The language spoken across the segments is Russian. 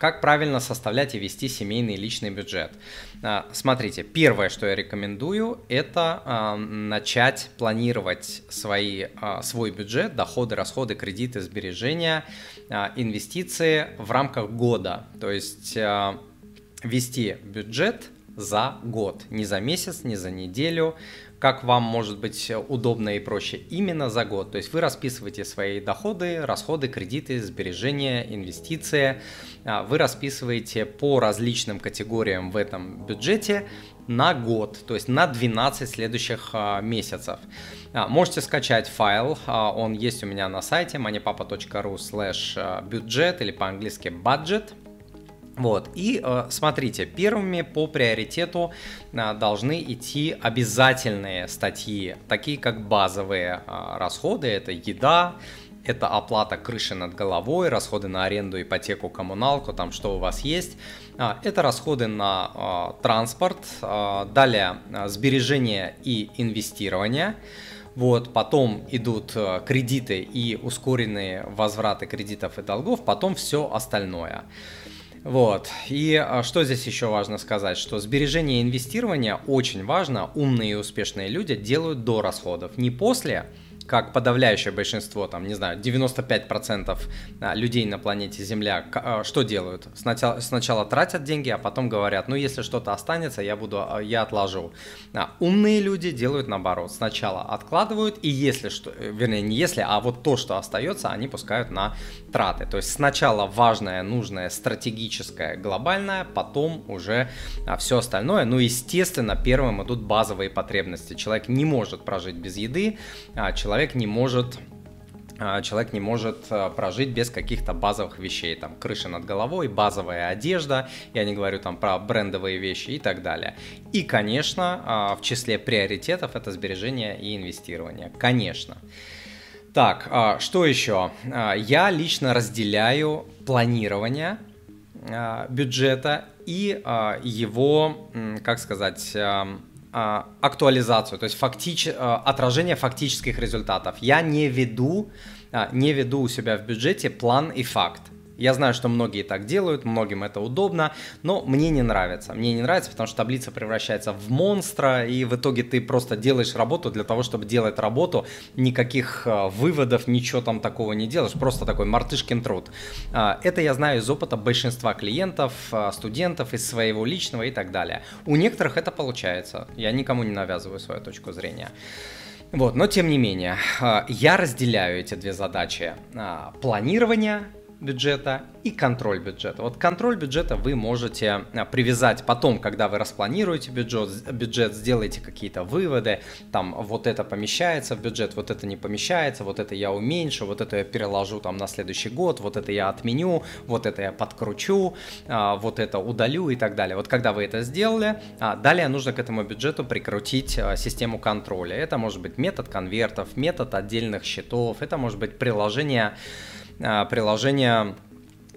как правильно составлять и вести семейный личный бюджет? А, смотрите, первое, что я рекомендую, это а, начать планировать свои, а, свой бюджет, доходы, расходы, кредиты, сбережения, инвестиции в рамках года. То есть вести бюджет за год, не за месяц, не за неделю, как вам может быть удобно и проще именно за год. То есть вы расписываете свои доходы, расходы, кредиты, сбережения, инвестиции. А, вы расписываете по различным категориям в этом бюджете на год, то есть на 12 следующих а, месяцев. А, можете скачать файл, он есть у меня на сайте moneypapa.ru slash бюджет или по-английски budget. Вот, и э, смотрите, первыми по приоритету э, должны идти обязательные статьи, такие как базовые э, расходы, это еда, это оплата крыши над головой, расходы на аренду, ипотеку, коммуналку, там что у вас есть. А, это расходы на э, транспорт, э, далее э, сбережения и инвестирование. Вот, потом идут кредиты и ускоренные возвраты кредитов и долгов, потом все остальное. Вот. И а, что здесь еще важно сказать, что сбережение и инвестирование очень важно. Умные и успешные люди делают до расходов, не после, как подавляющее большинство, там, не знаю, 95% а, людей на планете Земля, а, что делают? Сначала, сначала тратят деньги, а потом говорят, ну, если что-то останется, я буду, а, я отложу. А, умные люди делают наоборот. Сначала откладывают, и если что, э, вернее, не если, а вот то, что остается, они пускают на траты. То есть сначала важное, нужное, стратегическое, глобальное, потом уже все остальное. Ну, естественно, первым идут базовые потребности. Человек не может прожить без еды, человек человек не может а, человек не может а, прожить без каких-то базовых вещей, там крыша над головой, базовая одежда, я не говорю там про брендовые вещи и так далее. И, конечно, а, в числе приоритетов это сбережение и инвестирование, конечно. Так, что еще? Я лично разделяю планирование бюджета и его, как сказать, актуализацию, то есть фактич, а, отражение фактических результатов. Я не веду, а, не веду у себя в бюджете план и факт. Я знаю, что многие так делают, многим это удобно, но мне не нравится. Мне не нравится, потому что таблица превращается в монстра, и в итоге ты просто делаешь работу для того, чтобы делать работу, никаких э, выводов, ничего там такого не делаешь, просто такой мартышкин труд. А, это я знаю из опыта большинства клиентов, э, студентов, из своего личного и так далее. У некоторых это получается, я никому не навязываю свою точку зрения. Вот, но тем не менее, э, я разделяю эти две задачи. Планирование бюджета и контроль бюджета. Вот контроль бюджета вы можете а, привязать потом, когда вы распланируете бюджет, бюджет сделаете какие-то выводы, там вот это помещается в бюджет, вот это не помещается, вот это я уменьшу, вот это я переложу там на следующий год, вот это я отменю, вот это я подкручу, а, вот это удалю и так далее. Вот когда вы это сделали, а, далее нужно к этому бюджету прикрутить систему контроля. Это может быть метод конвертов, метод отдельных счетов, это может быть приложение приложение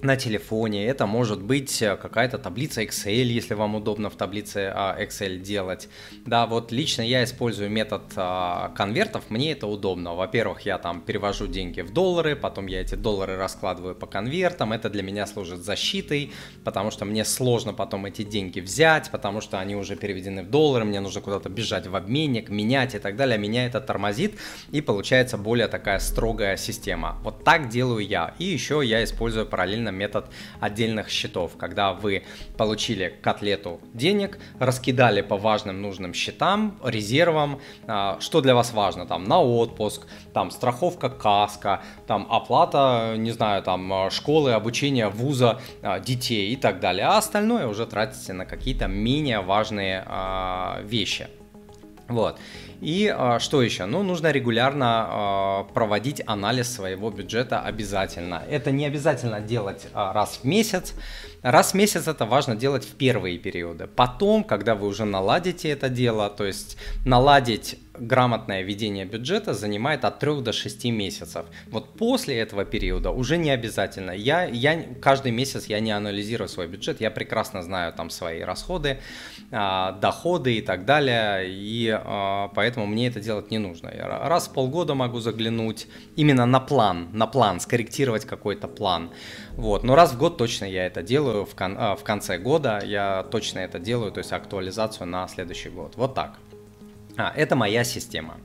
на телефоне, это может быть э, какая-то таблица Excel, если вам удобно в таблице а, Excel делать. Да, вот лично я использую метод а, конвертов, мне это удобно. Во-первых, я там перевожу деньги в доллары, потом я эти доллары раскладываю по конвертам, это для меня служит защитой, потому что мне сложно потом эти деньги взять, потому что они уже переведены в доллары, мне нужно куда-то бежать в обменник, менять и так далее. Меня это тормозит и получается более такая строгая система. Вот так делаю я. И еще я использую параллельно метод отдельных счетов, когда вы получили котлету денег, раскидали по важным нужным счетам, резервам, а, что для вас важно, там, на отпуск, там, страховка каска, там, оплата, не знаю, там, школы, обучение вуза а, детей и так далее, а остальное уже тратите на какие-то менее важные а, вещи. Вот. И а, что еще? Ну, нужно регулярно а, проводить анализ своего бюджета обязательно. Это не обязательно делать а, раз в месяц. Раз в месяц это важно делать в первые периоды. Потом, когда вы уже наладите это дело, то есть наладить грамотное ведение бюджета занимает от 3 до 6 месяцев. Вот после этого периода уже не обязательно. Я, я каждый месяц я не анализирую свой бюджет, я прекрасно знаю там свои расходы, а, доходы и так далее, и а, поэтому мне это делать не нужно. Я раз в полгода могу заглянуть именно на план, на план, скорректировать какой-то план. Вот. Но раз в год точно я это делаю, в, кон, а, в конце года я точно это делаю, то есть актуализацию на следующий год. Вот так. А, это моя система.